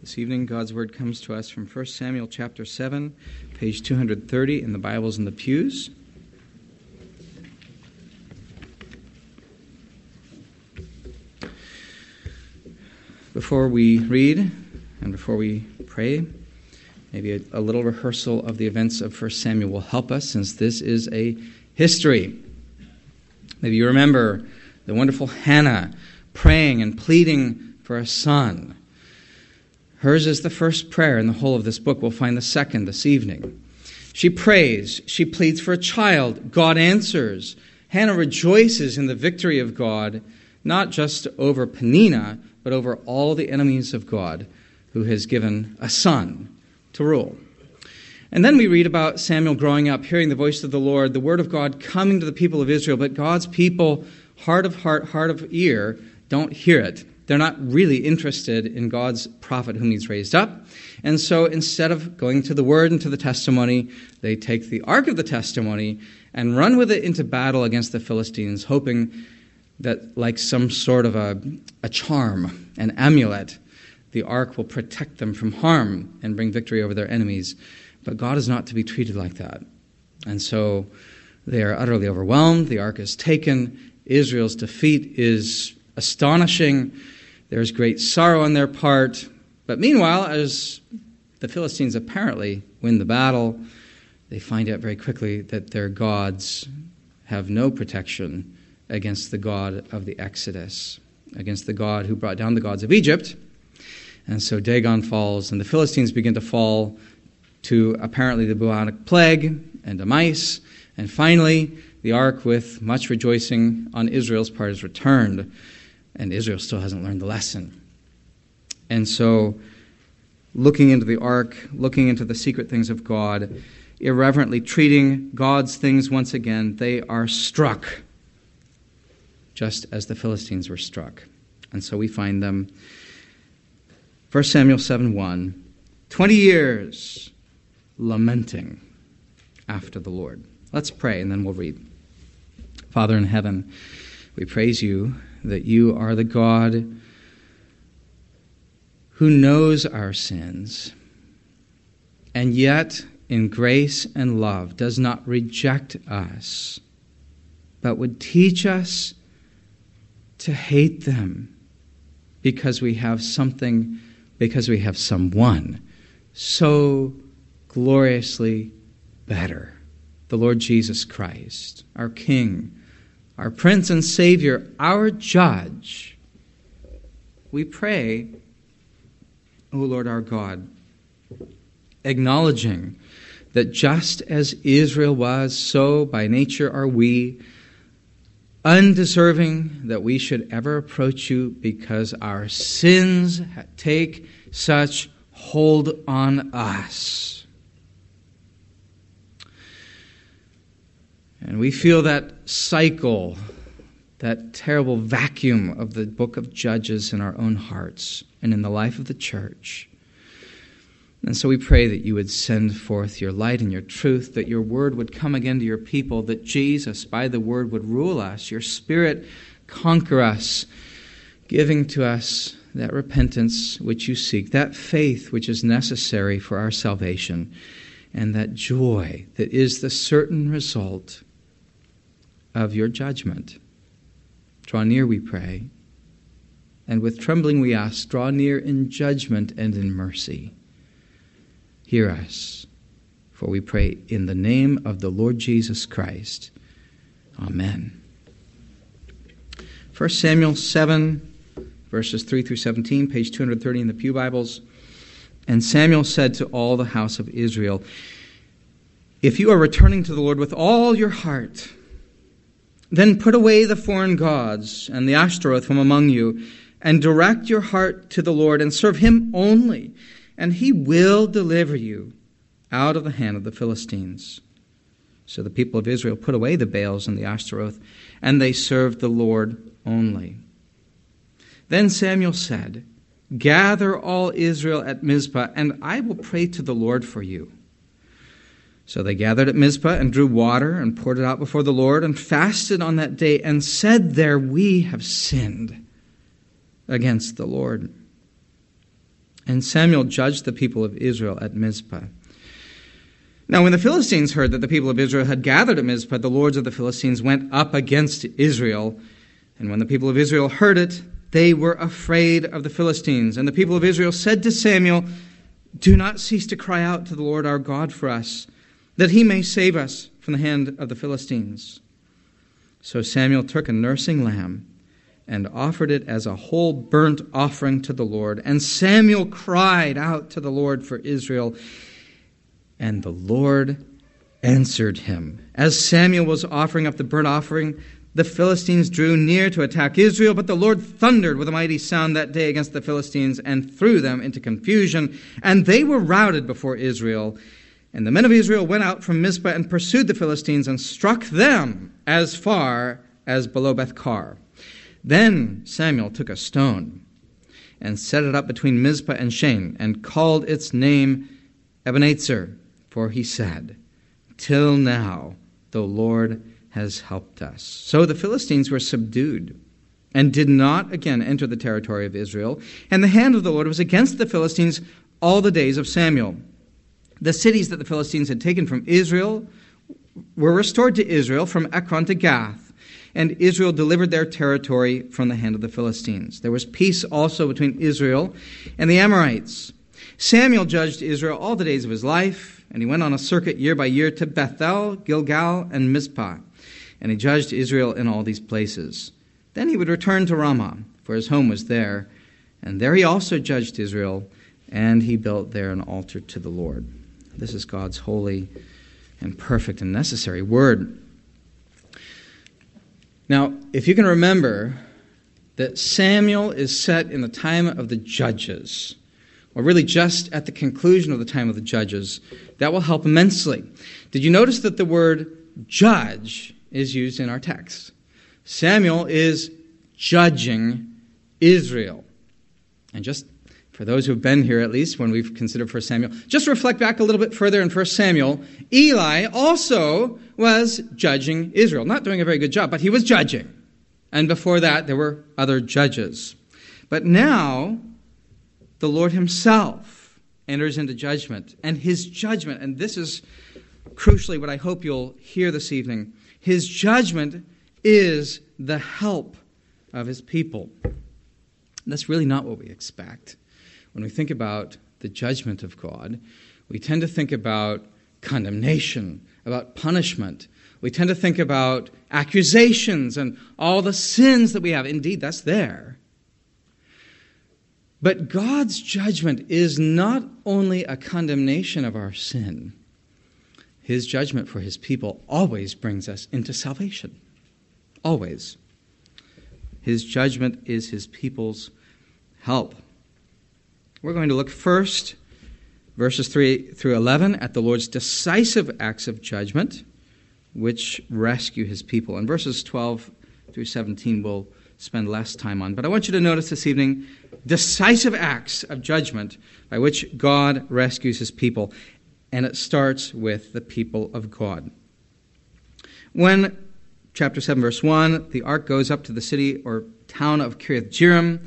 This evening, God's Word comes to us from 1 Samuel chapter 7, page 230 in the Bibles in the pews. Before we read and before we pray, maybe a, a little rehearsal of the events of 1 Samuel will help us since this is a history. Maybe you remember the wonderful Hannah praying and pleading for a son. Hers is the first prayer in the whole of this book. We'll find the second this evening. She prays, she pleads for a child. God answers. Hannah rejoices in the victory of God, not just over Peninnah, but over all the enemies of God, who has given a son to rule. And then we read about Samuel growing up, hearing the voice of the Lord, the word of God coming to the people of Israel, but God's people, heart of heart, heart of ear, don't hear it. They're not really interested in God's prophet whom he's raised up. And so instead of going to the word and to the testimony, they take the ark of the testimony and run with it into battle against the Philistines, hoping that, like some sort of a, a charm, an amulet, the ark will protect them from harm and bring victory over their enemies. But God is not to be treated like that. And so they are utterly overwhelmed. The ark is taken. Israel's defeat is astonishing. There's great sorrow on their part. But meanwhile, as the Philistines apparently win the battle, they find out very quickly that their gods have no protection against the God of the Exodus, against the God who brought down the gods of Egypt. And so Dagon falls, and the Philistines begin to fall to apparently the bubonic plague and the mice. And finally, the ark, with much rejoicing on Israel's part, is returned and Israel still hasn't learned the lesson. And so, looking into the ark, looking into the secret things of God, irreverently treating God's things once again, they are struck, just as the Philistines were struck. And so we find them. 1 Samuel 7 1. 20 years lamenting after the Lord. Let's pray and then we'll read. Father in heaven, we praise you that you are the God who knows our sins and yet in grace and love does not reject us, but would teach us to hate them because we have something, because we have someone so gloriously better the Lord Jesus Christ, our King our Prince and Savior, our Judge, we pray, O Lord our God, acknowledging that just as Israel was, so by nature are we, undeserving that we should ever approach you because our sins take such hold on us. And we feel that cycle, that terrible vacuum of the book of Judges in our own hearts and in the life of the church. And so we pray that you would send forth your light and your truth, that your word would come again to your people, that Jesus, by the word, would rule us, your spirit conquer us, giving to us that repentance which you seek, that faith which is necessary for our salvation, and that joy that is the certain result of your judgment. Draw near, we pray. And with trembling we ask, draw near in judgment and in mercy. Hear us, for we pray in the name of the Lord Jesus Christ. Amen. 1 Samuel 7, verses 3 through 17, page 230 in the Pew Bibles. And Samuel said to all the house of Israel, If you are returning to the Lord with all your heart, then put away the foreign gods and the Ashtaroth from among you, and direct your heart to the Lord, and serve him only, and he will deliver you out of the hand of the Philistines. So the people of Israel put away the Baals and the Ashtaroth, and they served the Lord only. Then Samuel said, Gather all Israel at Mizpah, and I will pray to the Lord for you. So they gathered at Mizpah and drew water and poured it out before the Lord and fasted on that day and said there, We have sinned against the Lord. And Samuel judged the people of Israel at Mizpah. Now, when the Philistines heard that the people of Israel had gathered at Mizpah, the lords of the Philistines went up against Israel. And when the people of Israel heard it, they were afraid of the Philistines. And the people of Israel said to Samuel, Do not cease to cry out to the Lord our God for us, that he may save us from the hand of the Philistines. So Samuel took a nursing lamb and offered it as a whole burnt offering to the Lord. And Samuel cried out to the Lord for Israel. And the Lord answered him. As Samuel was offering up the burnt offering, the Philistines drew near to attack Israel, but the Lord thundered with a mighty sound that day against the Philistines and threw them into confusion, and they were routed before Israel. And the men of Israel went out from Mizpah and pursued the Philistines and struck them as far as below Bethkar. Then Samuel took a stone and set it up between Mizpah and Shen and called its name Ebenezer for he said, Till now the Lord has helped us. So the Philistines were subdued and did not again enter the territory of Israel, and the hand of the Lord was against the Philistines all the days of Samuel. The cities that the Philistines had taken from Israel were restored to Israel from Ekron to Gath, and Israel delivered their territory from the hand of the Philistines. There was peace also between Israel and the Amorites. Samuel judged Israel all the days of his life and he went on a circuit year by year to Bethel, Gilgal, and Mizpah. And he judged Israel in all these places. Then he would return to Ramah, for his home was there. And there he also judged Israel, and he built there an altar to the Lord. This is God's holy and perfect and necessary word. Now, if you can remember that Samuel is set in the time of the judges, or really just at the conclusion of the time of the judges, that will help immensely. Did you notice that the word judge is used in our text? Samuel is judging Israel. And just for those who have been here at least when we've considered 1 Samuel, just reflect back a little bit further in 1 Samuel. Eli also was judging Israel. Not doing a very good job, but he was judging. And before that, there were other judges. But now, the Lord Himself enters into judgment. And His judgment, and this is crucially what I hope you'll hear this evening His judgment is the help of His people. That's really not what we expect. When we think about the judgment of God, we tend to think about condemnation, about punishment. We tend to think about accusations and all the sins that we have. Indeed, that's there. But God's judgment is not only a condemnation of our sin, His judgment for His people always brings us into salvation. Always. His judgment is His people's help. We're going to look first, verses 3 through 11, at the Lord's decisive acts of judgment, which rescue His people. And verses 12 through 17 we'll spend less time on. But I want you to notice this evening decisive acts of judgment by which God rescues his people. And it starts with the people of God. When, chapter 7, verse 1, the ark goes up to the city or town of Kiriath Jearim,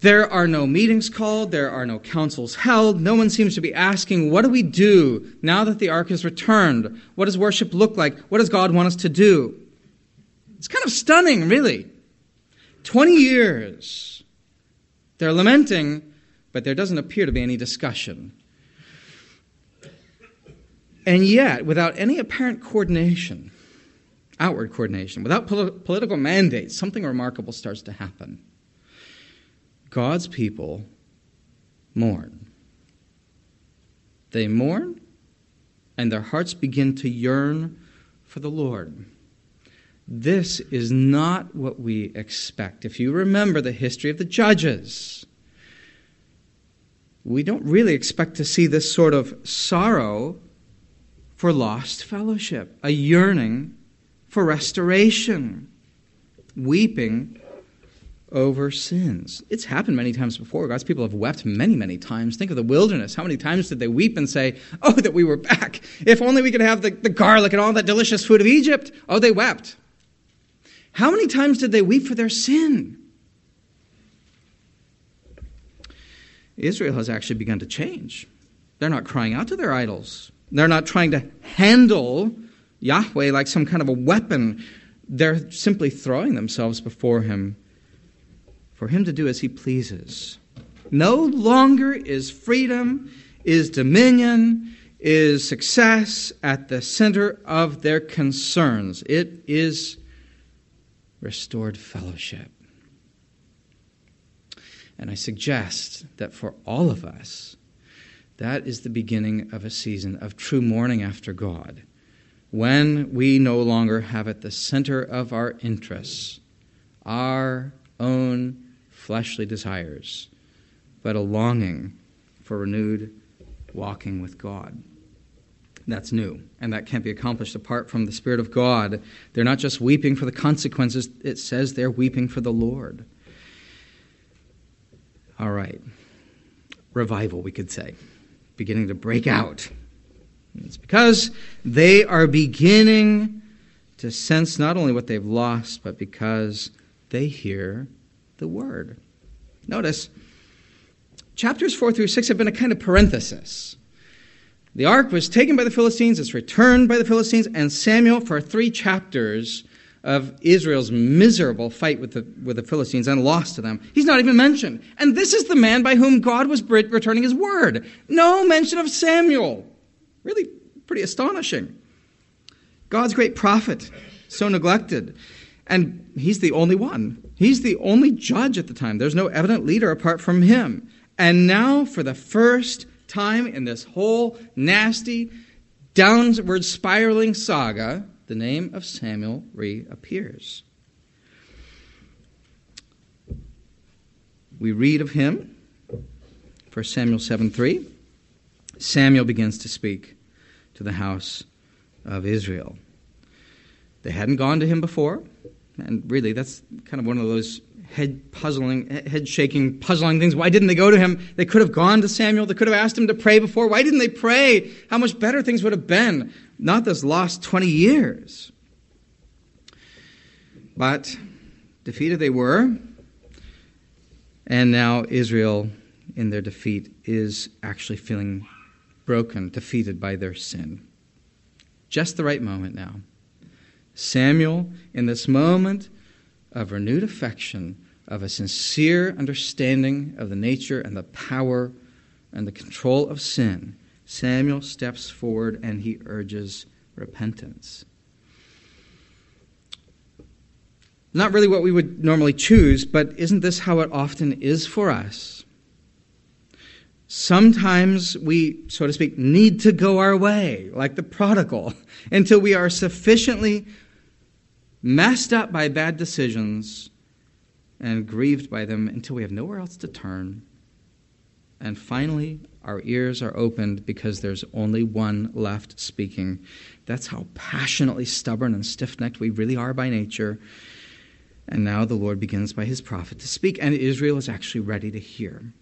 there are no meetings called, there are no councils held. No one seems to be asking, What do we do now that the ark has returned? What does worship look like? What does God want us to do? It's kind of stunning, really. 20 years they're lamenting, but there doesn't appear to be any discussion. And yet, without any apparent coordination, outward coordination, without pol- political mandates, something remarkable starts to happen. God's people mourn. They mourn, and their hearts begin to yearn for the Lord. This is not what we expect. If you remember the history of the judges, we don't really expect to see this sort of sorrow for lost fellowship, a yearning for restoration, weeping over sins. It's happened many times before. God's people have wept many, many times. Think of the wilderness. How many times did they weep and say, Oh, that we were back? If only we could have the, the garlic and all that delicious food of Egypt. Oh, they wept. How many times did they weep for their sin? Israel has actually begun to change. They're not crying out to their idols. They're not trying to handle Yahweh like some kind of a weapon. They're simply throwing themselves before Him for Him to do as He pleases. No longer is freedom, is dominion, is success at the center of their concerns. It is restored fellowship. And I suggest that for all of us, that is the beginning of a season of true mourning after God. When we no longer have at the center of our interests our own fleshly desires, but a longing for renewed walking with God. That's new, and that can't be accomplished apart from the Spirit of God. They're not just weeping for the consequences, it says they're weeping for the Lord. All right. Revival, we could say, beginning to break out. It's because they are beginning to sense not only what they've lost, but because they hear the word. Notice, chapters 4 through 6 have been a kind of parenthesis. The ark was taken by the Philistines, it's returned by the Philistines, and Samuel, for three chapters, of Israel's miserable fight with the, with the Philistines and loss to them. He's not even mentioned. And this is the man by whom God was returning his word. No mention of Samuel. Really pretty astonishing. God's great prophet, so neglected. And he's the only one. He's the only judge at the time. There's no evident leader apart from him. And now, for the first time in this whole nasty, downward spiraling saga, the name of Samuel reappears. We read of him, 1 Samuel 7 3. Samuel begins to speak to the house of Israel. They hadn't gone to him before, and really that's kind of one of those head puzzling, head shaking, puzzling things. Why didn't they go to him? They could have gone to Samuel. They could have asked him to pray before. Why didn't they pray? How much better things would have been. Not this lost 20 years. But defeated they were. And now Israel, in their defeat, is actually feeling broken, defeated by their sin. Just the right moment now. Samuel, in this moment, of renewed affection, of a sincere understanding of the nature and the power and the control of sin, Samuel steps forward and he urges repentance. Not really what we would normally choose, but isn't this how it often is for us? Sometimes we, so to speak, need to go our way, like the prodigal, until we are sufficiently messed up by bad decisions and grieved by them until we have nowhere else to turn. And finally, our ears are opened because there's only one left speaking. That's how passionately stubborn and stiff necked we really are by nature. And now the Lord begins by his prophet to speak, and Israel is actually ready to hear.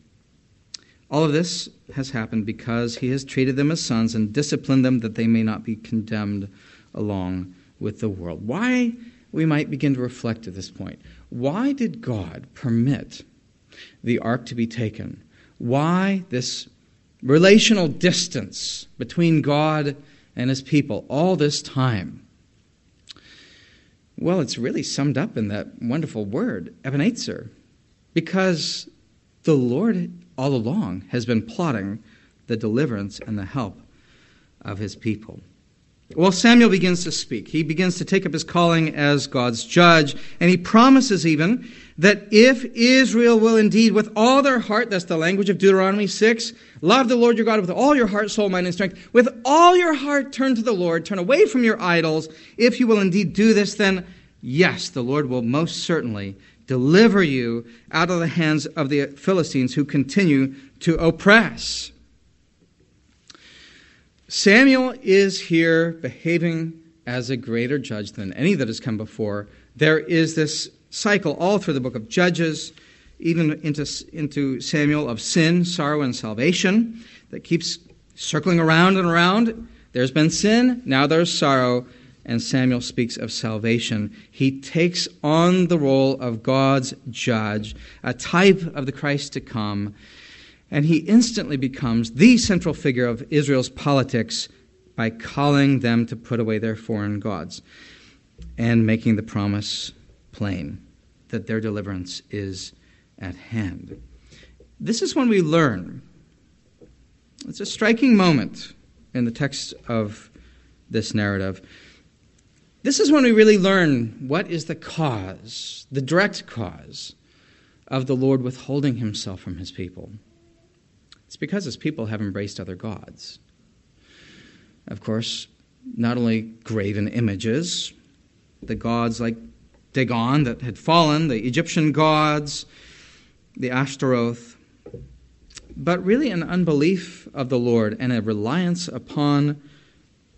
All of this has happened because he has treated them as sons and disciplined them that they may not be condemned along with the world. Why, we might begin to reflect at this point, why did God permit the ark to be taken? Why this relational distance between God and his people all this time? Well, it's really summed up in that wonderful word, Ebenezer, because the Lord all along has been plotting the deliverance and the help of his people. Well, Samuel begins to speak. He begins to take up his calling as God's judge, and he promises even that if Israel will indeed, with all their heart, that's the language of Deuteronomy 6, love the Lord your God with all your heart, soul, mind, and strength, with all your heart turn to the Lord, turn away from your idols. If you will indeed do this, then yes, the Lord will most certainly deliver you out of the hands of the Philistines who continue to oppress. Samuel is here behaving as a greater judge than any that has come before. There is this cycle all through the book of Judges, even into, into Samuel, of sin, sorrow, and salvation that keeps circling around and around. There's been sin, now there's sorrow, and Samuel speaks of salvation. He takes on the role of God's judge, a type of the Christ to come. And he instantly becomes the central figure of Israel's politics by calling them to put away their foreign gods and making the promise plain that their deliverance is at hand. This is when we learn. It's a striking moment in the text of this narrative. This is when we really learn what is the cause, the direct cause, of the Lord withholding himself from his people. It's because his people have embraced other gods. Of course, not only graven images, the gods like Dagon that had fallen, the Egyptian gods, the Ashtaroth, but really an unbelief of the Lord and a reliance upon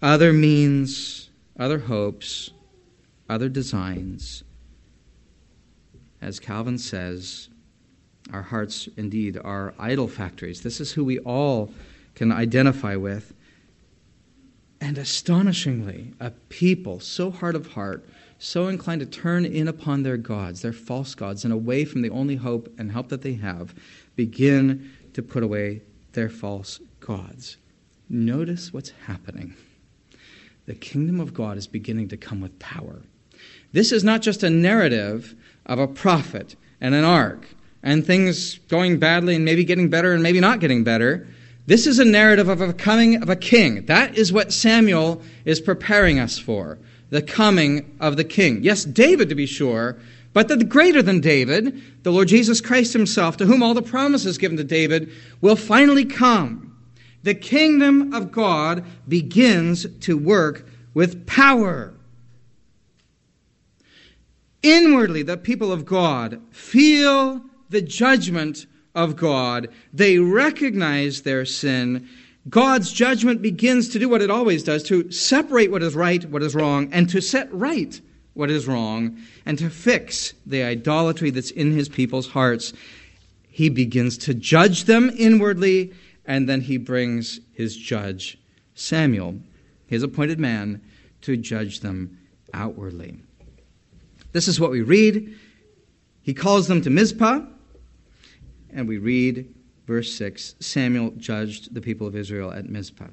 other means, other hopes, other designs. As Calvin says, our hearts indeed are idol factories. This is who we all can identify with. And astonishingly, a people so hard of heart, so inclined to turn in upon their gods, their false gods, and away from the only hope and help that they have, begin to put away their false gods. Notice what's happening. The kingdom of God is beginning to come with power. This is not just a narrative of a prophet and an ark and things going badly and maybe getting better and maybe not getting better. This is a narrative of a coming of a king. That is what Samuel is preparing us for the coming of the king. Yes, David to be sure, but the greater than David, the Lord Jesus Christ himself, to whom all the promises given to David, will finally come. The kingdom of God begins to work with power. Inwardly, the people of God feel the judgment of God. They recognize their sin. God's judgment begins to do what it always does to separate what is right, what is wrong, and to set right what is wrong, and to fix the idolatry that's in his people's hearts. He begins to judge them inwardly, and then he brings his judge, Samuel, his appointed man, to judge them outwardly. This is what we read. He calls them to Mizpah and we read verse 6 Samuel judged the people of Israel at Mizpah.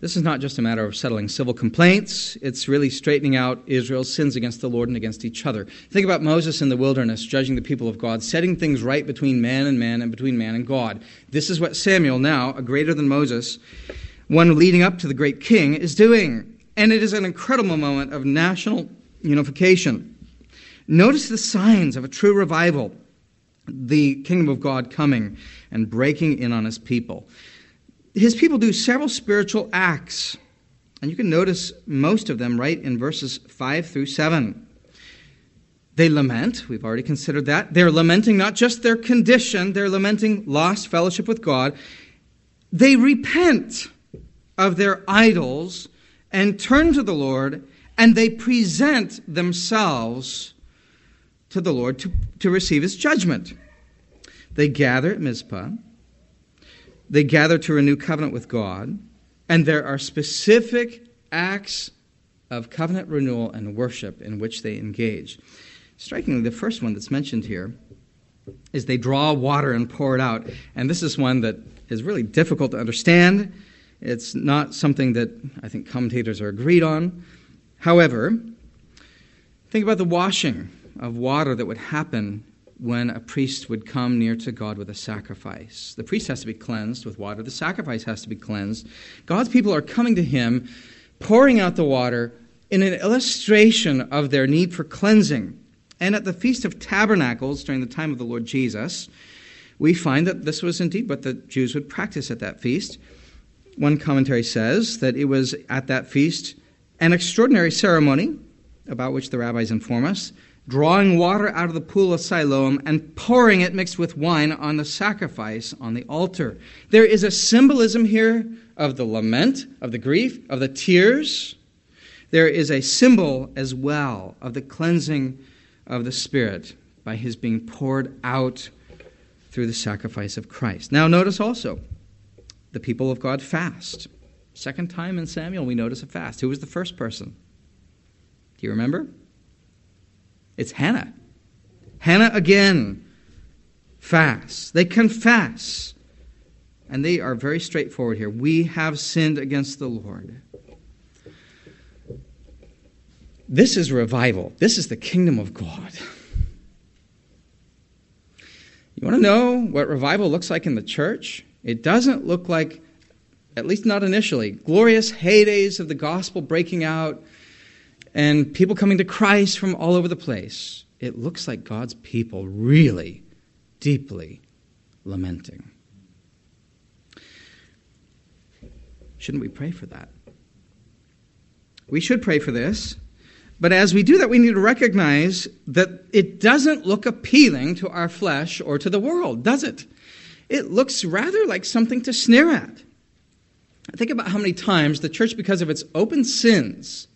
This is not just a matter of settling civil complaints, it's really straightening out Israel's sins against the Lord and against each other. Think about Moses in the wilderness judging the people of God, setting things right between man and man and between man and God. This is what Samuel, now a greater than Moses, one leading up to the great king, is doing. And it is an incredible moment of national unification. Notice the signs of a true revival the kingdom of God coming and breaking in on his people. His people do several spiritual acts, and you can notice most of them right in verses 5 through 7. They lament, we've already considered that. They're lamenting not just their condition, they're lamenting lost fellowship with God. They repent of their idols and turn to the Lord, and they present themselves to the Lord to, to receive his judgment. They gather at Mizpah, they gather to renew covenant with God, and there are specific acts of covenant renewal and worship in which they engage. Strikingly, the first one that's mentioned here is they draw water and pour it out. And this is one that is really difficult to understand. It's not something that I think commentators are agreed on. However, think about the washing of water that would happen when a priest would come near to God with a sacrifice. The priest has to be cleansed with water, the sacrifice has to be cleansed. God's people are coming to him, pouring out the water in an illustration of their need for cleansing. And at the Feast of Tabernacles during the time of the Lord Jesus, we find that this was indeed what the Jews would practice at that feast. One commentary says that it was at that feast an extraordinary ceremony about which the rabbis inform us drawing water out of the pool of Siloam and pouring it mixed with wine on the sacrifice on the altar. There is a symbolism here of the lament, of the grief, of the tears. There is a symbol as well of the cleansing of the Spirit by his being poured out through the sacrifice of Christ. Now, notice also the people of God fast. Second time in Samuel, we notice a fast. Who was the first person? Do you remember? It's Hannah. Hannah again fast. They confess. And they are very straightforward here. We have sinned against the Lord. This is revival. This is the kingdom of God. You want to know what revival looks like in the church? It doesn't look like, at least not initially, glorious heydays of the gospel breaking out and people coming to Christ from all over the place. It looks like God's people really, deeply lamenting. Shouldn't we pray for that? We should pray for this. But as we do that, we need to recognize that it doesn't look appealing to our flesh or to the world, does it? It looks rather like something to sneer at. Think about how many times the church, because of its open sins,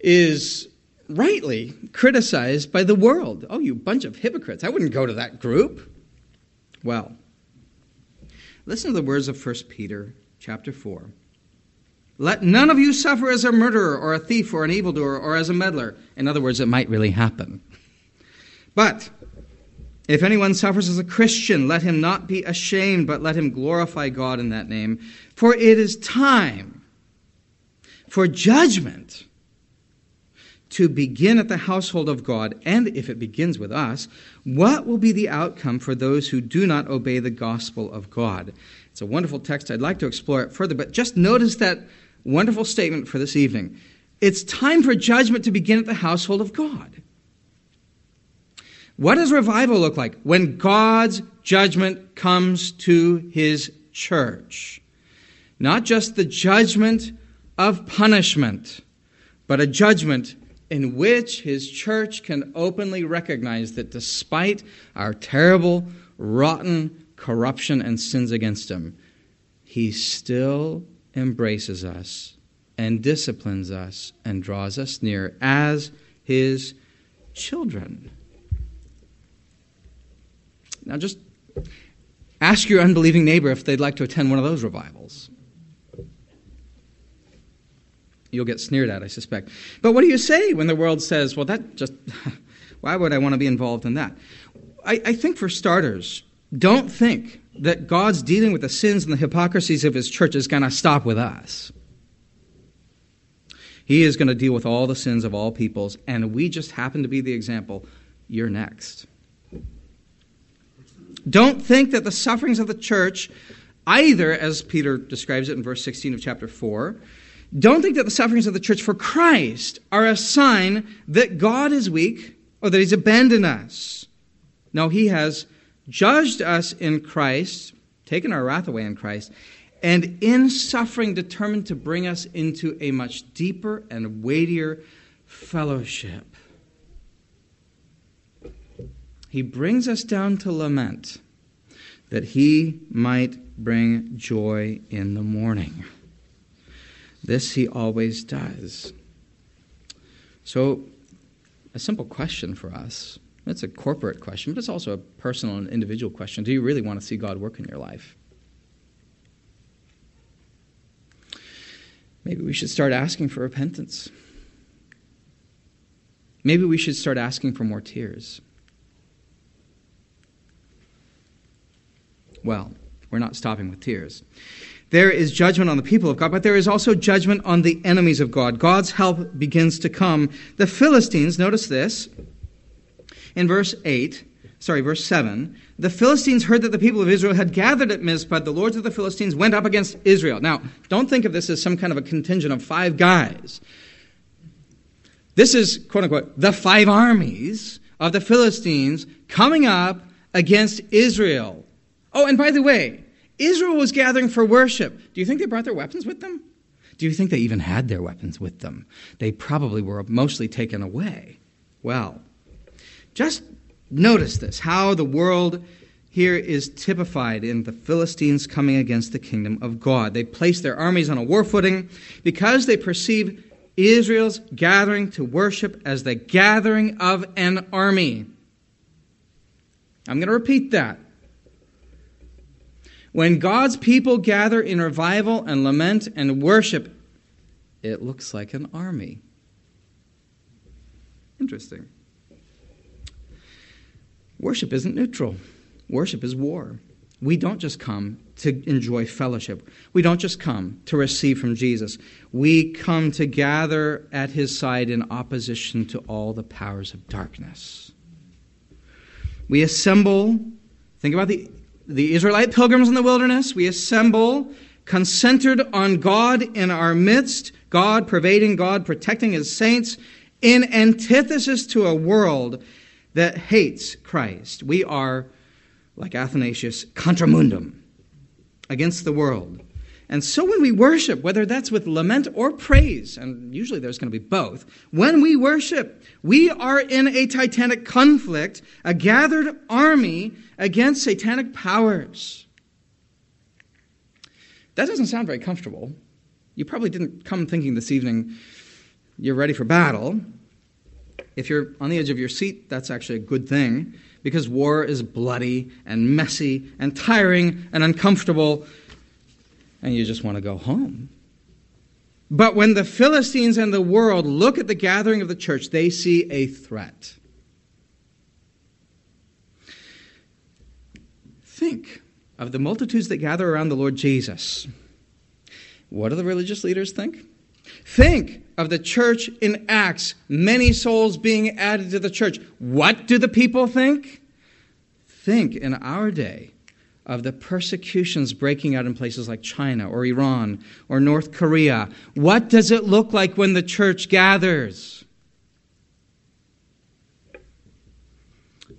is rightly criticized by the world. Oh, you bunch of hypocrites. I wouldn't go to that group. Well, listen to the words of 1 Peter chapter 4. Let none of you suffer as a murderer or a thief or an evildoer or as a meddler. In other words, it might really happen. But if anyone suffers as a Christian, let him not be ashamed, but let him glorify God in that name. For it is time for judgment to begin at the household of God. And if it begins with us, what will be the outcome for those who do not obey the gospel of God? It's a wonderful text. I'd like to explore it further, but just notice that wonderful statement for this evening. It's time for judgment to begin at the household of God. What does revival look like? When God's judgment comes to his church. Not just the judgment of punishment, but a judgment in which his church can openly recognize that despite our terrible, rotten corruption and sins against him, he still embraces us and disciplines us and draws us near as his children. Now, just ask your unbelieving neighbor if they'd like to attend one of those revivals. You'll get sneered at, I suspect. But what do you say when the world says, well, that just, why would I want to be involved in that? I, I think for starters, don't think that God's dealing with the sins and the hypocrisies of his church is going to stop with us. He is going to deal with all the sins of all peoples, and we just happen to be the example. You're next. Don't think that the sufferings of the church, either, as Peter describes it in verse 16 of chapter 4, don't think that the sufferings of the church for Christ are a sign that God is weak or that he's abandoned us. No, he has judged us in Christ, taken our wrath away in Christ, and in suffering determined to bring us into a much deeper and weightier fellowship. He brings us down to lament that he might bring joy in the morning. This he always does. So, a simple question for us it's a corporate question, but it's also a personal and individual question. Do you really want to see God work in your life? Maybe we should start asking for repentance. Maybe we should start asking for more tears. Well, we're not stopping with tears. There is judgment on the people of God, but there is also judgment on the enemies of God. God's help begins to come. The Philistines, notice this, in verse 8, sorry, verse 7, the Philistines heard that the people of Israel had gathered at Mizpah. The lords of the Philistines went up against Israel. Now, don't think of this as some kind of a contingent of five guys. This is, quote unquote, the five armies of the Philistines coming up against Israel. Oh, and by the way, Israel was gathering for worship. Do you think they brought their weapons with them? Do you think they even had their weapons with them? They probably were mostly taken away. Well, just notice this how the world here is typified in the Philistines coming against the kingdom of God. They place their armies on a war footing because they perceive Israel's gathering to worship as the gathering of an army. I'm going to repeat that. When God's people gather in revival and lament and worship, it looks like an army. Interesting. Worship isn't neutral. Worship is war. We don't just come to enjoy fellowship. We don't just come to receive from Jesus. We come to gather at his side in opposition to all the powers of darkness. We assemble, think about the, the Israelite pilgrims in the wilderness. We assemble concentered on God in our midst, God pervading, God protecting his saints, in antithesis to a world that hates Christ. We are, like Athanasius, contra mundum, against the world. And so when we worship, whether that's with lament or praise, and usually there's going to be both, when we worship, we are in a titanic conflict, a gathered army against satanic powers. That doesn't sound very comfortable. You probably didn't come thinking this evening you're ready for battle. If you're on the edge of your seat, that's actually a good thing because war is bloody and messy and tiring and uncomfortable, and you just want to go home. But when the Philistines and the world look at the gathering of the church, they see a threat. Think of the multitudes that gather around the Lord Jesus. What do the religious leaders think? Think of the church in Acts, many souls being added to the church. What do the people think? Think in our day of the persecutions breaking out in places like China or Iran or North Korea. What does it look like when the church gathers?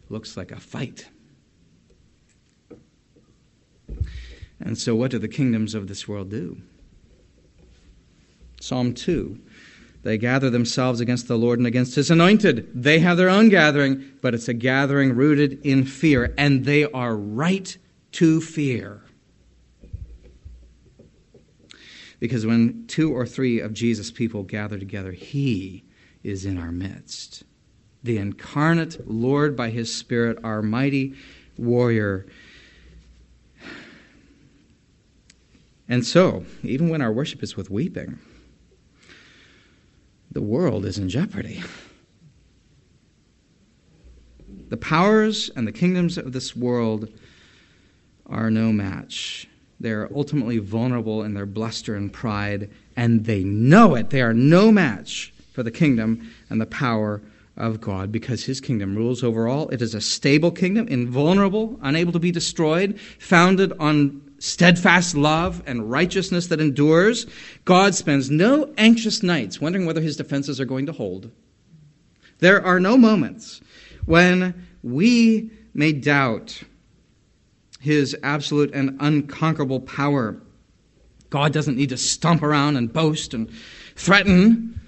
Looks like a fight. And so, what do the kingdoms of this world do? Psalm 2 They gather themselves against the Lord and against his anointed. They have their own gathering, but it's a gathering rooted in fear, and they are right to fear. Because when two or three of Jesus' people gather together, he is in our midst. The incarnate Lord by his Spirit, our mighty warrior And so, even when our worship is with weeping, the world is in jeopardy. The powers and the kingdoms of this world are no match. They're ultimately vulnerable in their bluster and pride, and they know it. They are no match for the kingdom and the power of God because his kingdom rules over all. It is a stable kingdom, invulnerable, unable to be destroyed, founded on steadfast love and righteousness that endures. God spends no anxious nights wondering whether his defenses are going to hold. There are no moments when we may doubt his absolute and unconquerable power. God doesn't need to stomp around and boast and threaten.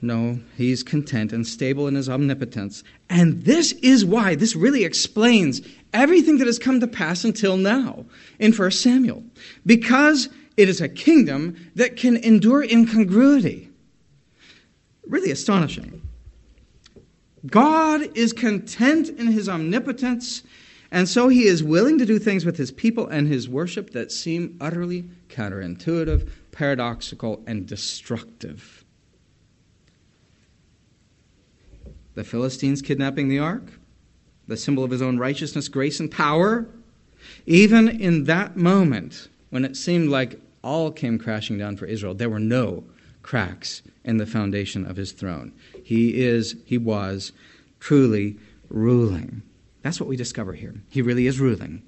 No, he's content and stable in his omnipotence. And this is why, this really explains everything that has come to pass until now in 1 Samuel. Because it is a kingdom that can endure incongruity. Really astonishing. God is content in his omnipotence, and so he is willing to do things with his people and his worship that seem utterly counterintuitive, paradoxical, and destructive. The Philistines kidnapping the ark, the symbol of his own righteousness, grace, and power. Even in that moment, when it seemed like all came crashing down for Israel, there were no cracks in the foundation of his throne. He is, he was truly ruling. That's what we discover here. He really is ruling.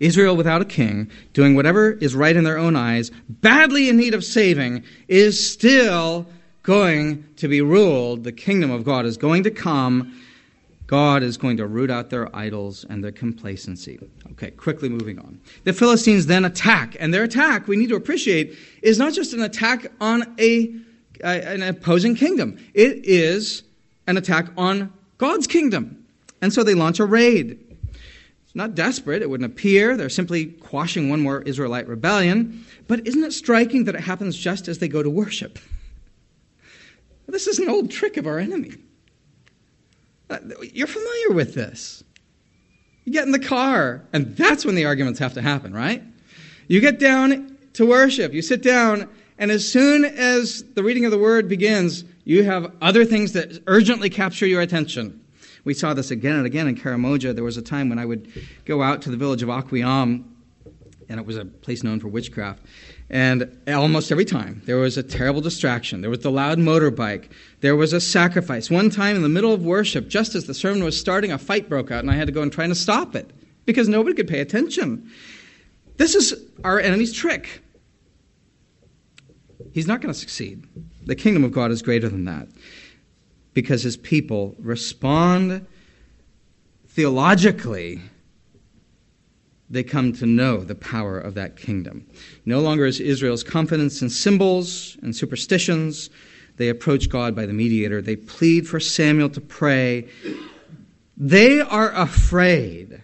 Israel without a king, doing whatever is right in their own eyes, badly in need of saving, is still going to be ruled. The kingdom of God is going to come God is going to root out their idols and their complacency. Okay, quickly moving on. The Philistines then attack, and their attack, we need to appreciate, is not just an attack on a, uh, an opposing kingdom, it is an attack on God's kingdom. And so they launch a raid. It's not desperate, it wouldn't appear. They're simply quashing one more Israelite rebellion. But isn't it striking that it happens just as they go to worship? This is an old trick of our enemy. Uh, you're familiar with this. You get in the car, and that's when the arguments have to happen, right? You get down to worship, you sit down, and as soon as the reading of the word begins, you have other things that urgently capture your attention. We saw this again and again in Karamoja. There was a time when I would go out to the village of Aquiam, and it was a place known for witchcraft. And almost every time, there was a terrible distraction. There was the loud motorbike. There was a sacrifice. One time in the middle of worship, just as the sermon was starting, a fight broke out, and I had to go and try to stop it because nobody could pay attention. This is our enemy's trick. He's not going to succeed. The kingdom of God is greater than that because his people respond theologically they come to know the power of that kingdom. No longer is Israel's confidence in symbols and superstitions. They approach God by the mediator. They plead for Samuel to pray. They are afraid.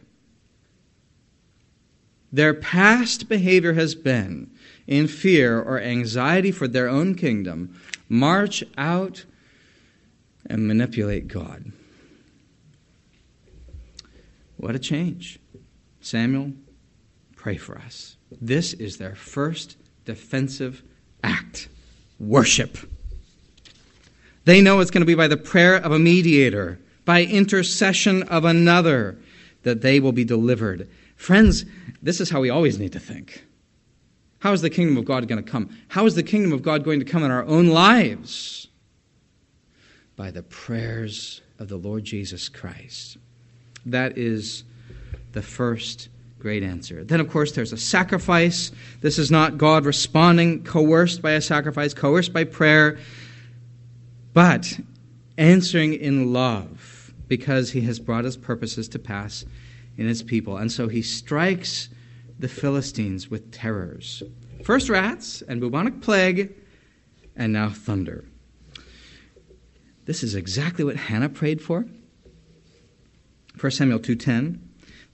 Their past behavior has been in fear or anxiety for their own kingdom, march out and manipulate God. What a change. Samuel, pray for us. This is their first defensive act worship. They know it's going to be by the prayer of a mediator, by intercession of another, that they will be delivered. Friends, this is how we always need to think. How is the kingdom of God going to come? How is the kingdom of God going to come in our own lives? By the prayers of the Lord Jesus Christ. That is the first great answer. Then, of course, there's a sacrifice. This is not God responding coerced by a sacrifice, coerced by prayer, but answering in love because he has brought his purposes to pass in his people. And so he strikes the Philistines with terrors. First rats and bubonic plague, and now thunder. This is exactly what Hannah prayed for. 1 Samuel 2:10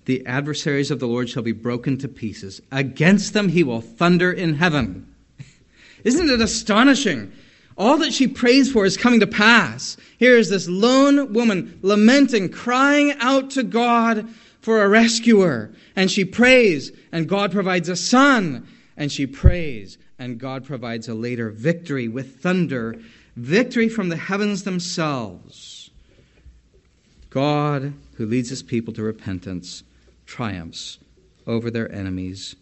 the adversaries of the Lord shall be broken to pieces. Against them he will thunder in heaven. Isn't it astonishing? All that she prays for is coming to pass. Here is this lone woman lamenting, crying out to God for a rescuer. And she prays, and God provides a son. And she prays, and God provides a later victory with thunder, victory from the heavens themselves. God, who leads his people to repentance, triumphs over their enemies,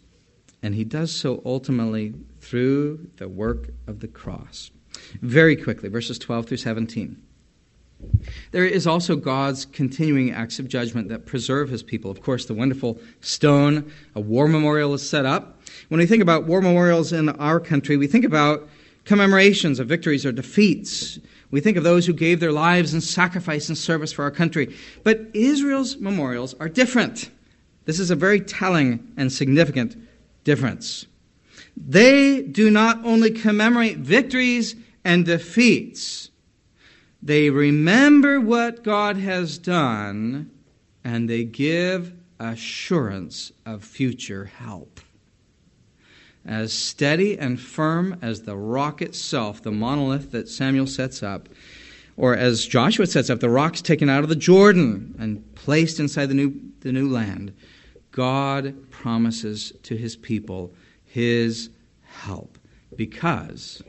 and he does so ultimately through the work of the cross. Very quickly, verses 12 through 17. There is also God's continuing acts of judgment that preserve his people. Of course, the wonderful stone, a war memorial is set up. When we think about war memorials in our country, we think about commemorations of victories or defeats. We think of those who gave their lives in sacrifice and service for our country. But Israel's memorials are different. This is a very telling and significant difference. They do not only commemorate victories and defeats, they remember what God has done and they give assurance of future help. As steady and firm as the rock itself, the monolith that Samuel sets up, or as Joshua sets up, the rocks taken out of the Jordan and placed inside the new, the new land. God promises to his people his help because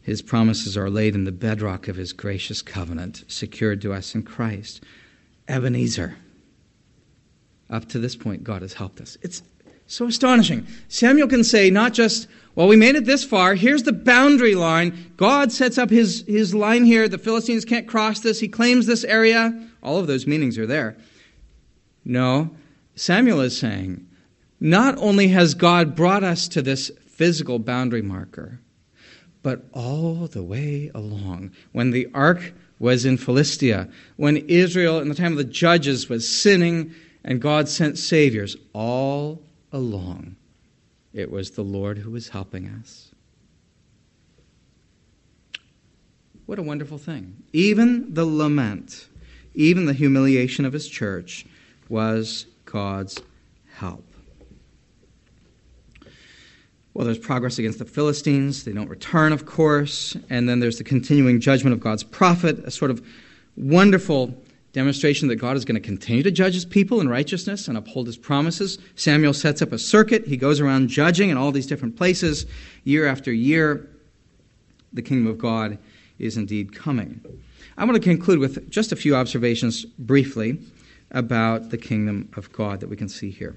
his promises are laid in the bedrock of his gracious covenant, secured to us in Christ. Ebenezer. Up to this point, God has helped us. It's so astonishing. Samuel can say, not just, well, we made it this far, here's the boundary line. God sets up his, his line here. The Philistines can't cross this. He claims this area. All of those meanings are there. No, Samuel is saying, not only has God brought us to this physical boundary marker, but all the way along, when the ark was in Philistia, when Israel, in the time of the judges, was sinning and God sent saviors, all along, it was the Lord who was helping us. What a wonderful thing. Even the lament, even the humiliation of his church was God's help. Well, there's progress against the Philistines. They don't return, of course. And then there's the continuing judgment of God's prophet, a sort of wonderful demonstration that God is going to continue to judge his people in righteousness and uphold his promises. Samuel sets up a circuit. He goes around judging in all these different places year after year. The kingdom of God is indeed coming. I want to conclude with just a few observations briefly about the kingdom of God that we can see here.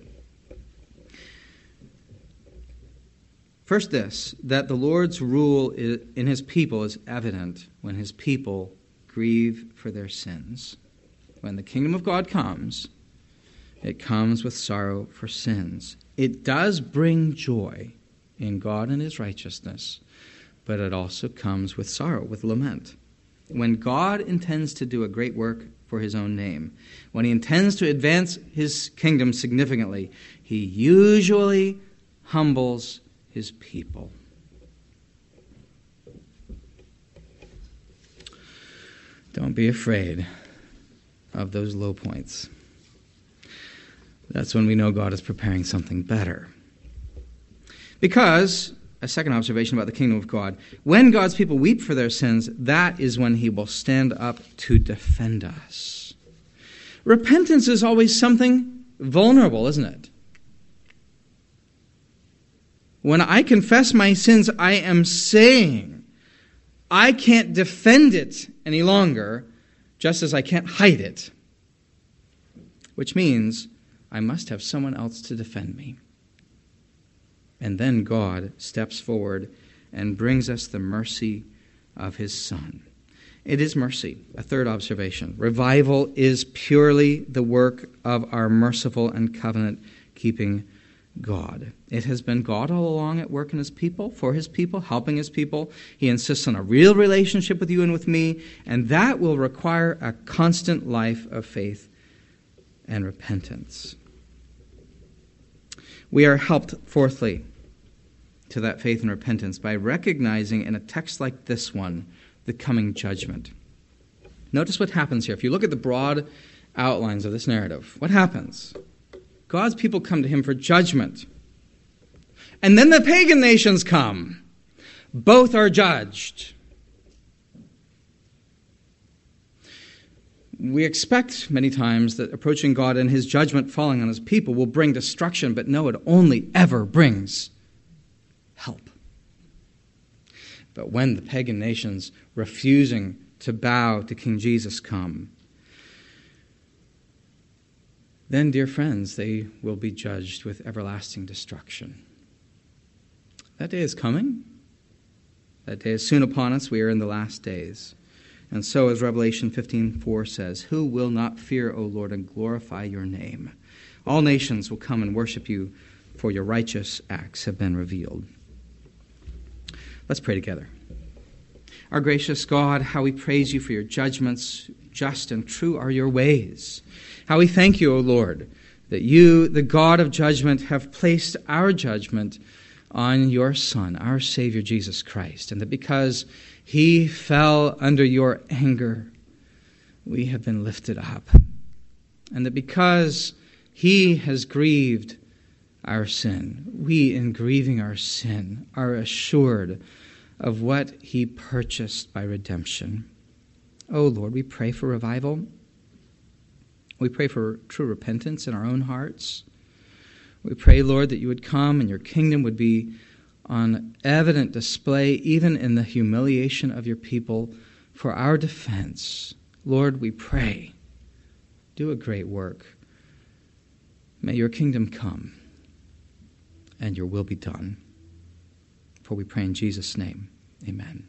First, this that the Lord's rule in his people is evident when his people grieve for their sins. When the kingdom of God comes, it comes with sorrow for sins. It does bring joy in God and his righteousness, but it also comes with sorrow, with lament. When God intends to do a great work for his own name, when he intends to advance his kingdom significantly, he usually humbles his people. Don't be afraid of those low points. That's when we know God is preparing something better. Because, a second observation about the kingdom of God, when God's people weep for their sins, that is when he will stand up to defend us. Repentance is always something vulnerable, isn't it? When I confess my sins, I am saying I can't defend it any longer, just as I can't hide it. Which means I must have someone else to defend me. And then God steps forward and brings us the mercy of his Son. It is mercy. A third observation. Revival is purely the work of our merciful and covenant keeping God. It has been God all along at work in his people, for his people, helping his people. He insists on a real relationship with you and with me, and that will require a constant life of faith and repentance. We are helped, fourthly, to that faith and repentance by recognizing in a text like this one the coming judgment. Notice what happens here. If you look at the broad outlines of this narrative, what happens? God's people come to him for judgment. And then the pagan nations come. Both are judged. We expect many times that approaching God and his judgment falling on his people will bring destruction, but no, it only ever brings help. But when the pagan nations refusing to bow to King Jesus come, then, dear friends, they will be judged with everlasting destruction. That day is coming. That day is soon upon us. We are in the last days. And so, as Revelation 15:4 says, Who will not fear, O Lord, and glorify your name? All nations will come and worship you, for your righteous acts have been revealed. Let's pray together. Our gracious God, how we praise you for your judgments. Just and true are your ways. How we thank you, O Lord, that you, the God of judgment, have placed our judgment on your Son, our Savior Jesus Christ, and that because he fell under your anger, we have been lifted up. And that because he has grieved our sin, we, in grieving our sin, are assured of what he purchased by redemption. Oh Lord, we pray for revival. We pray for true repentance in our own hearts. We pray, Lord, that you would come and your kingdom would be on evident display, even in the humiliation of your people, for our defense. Lord, we pray, do a great work. May your kingdom come and your will be done. For we pray in Jesus' name. Amen.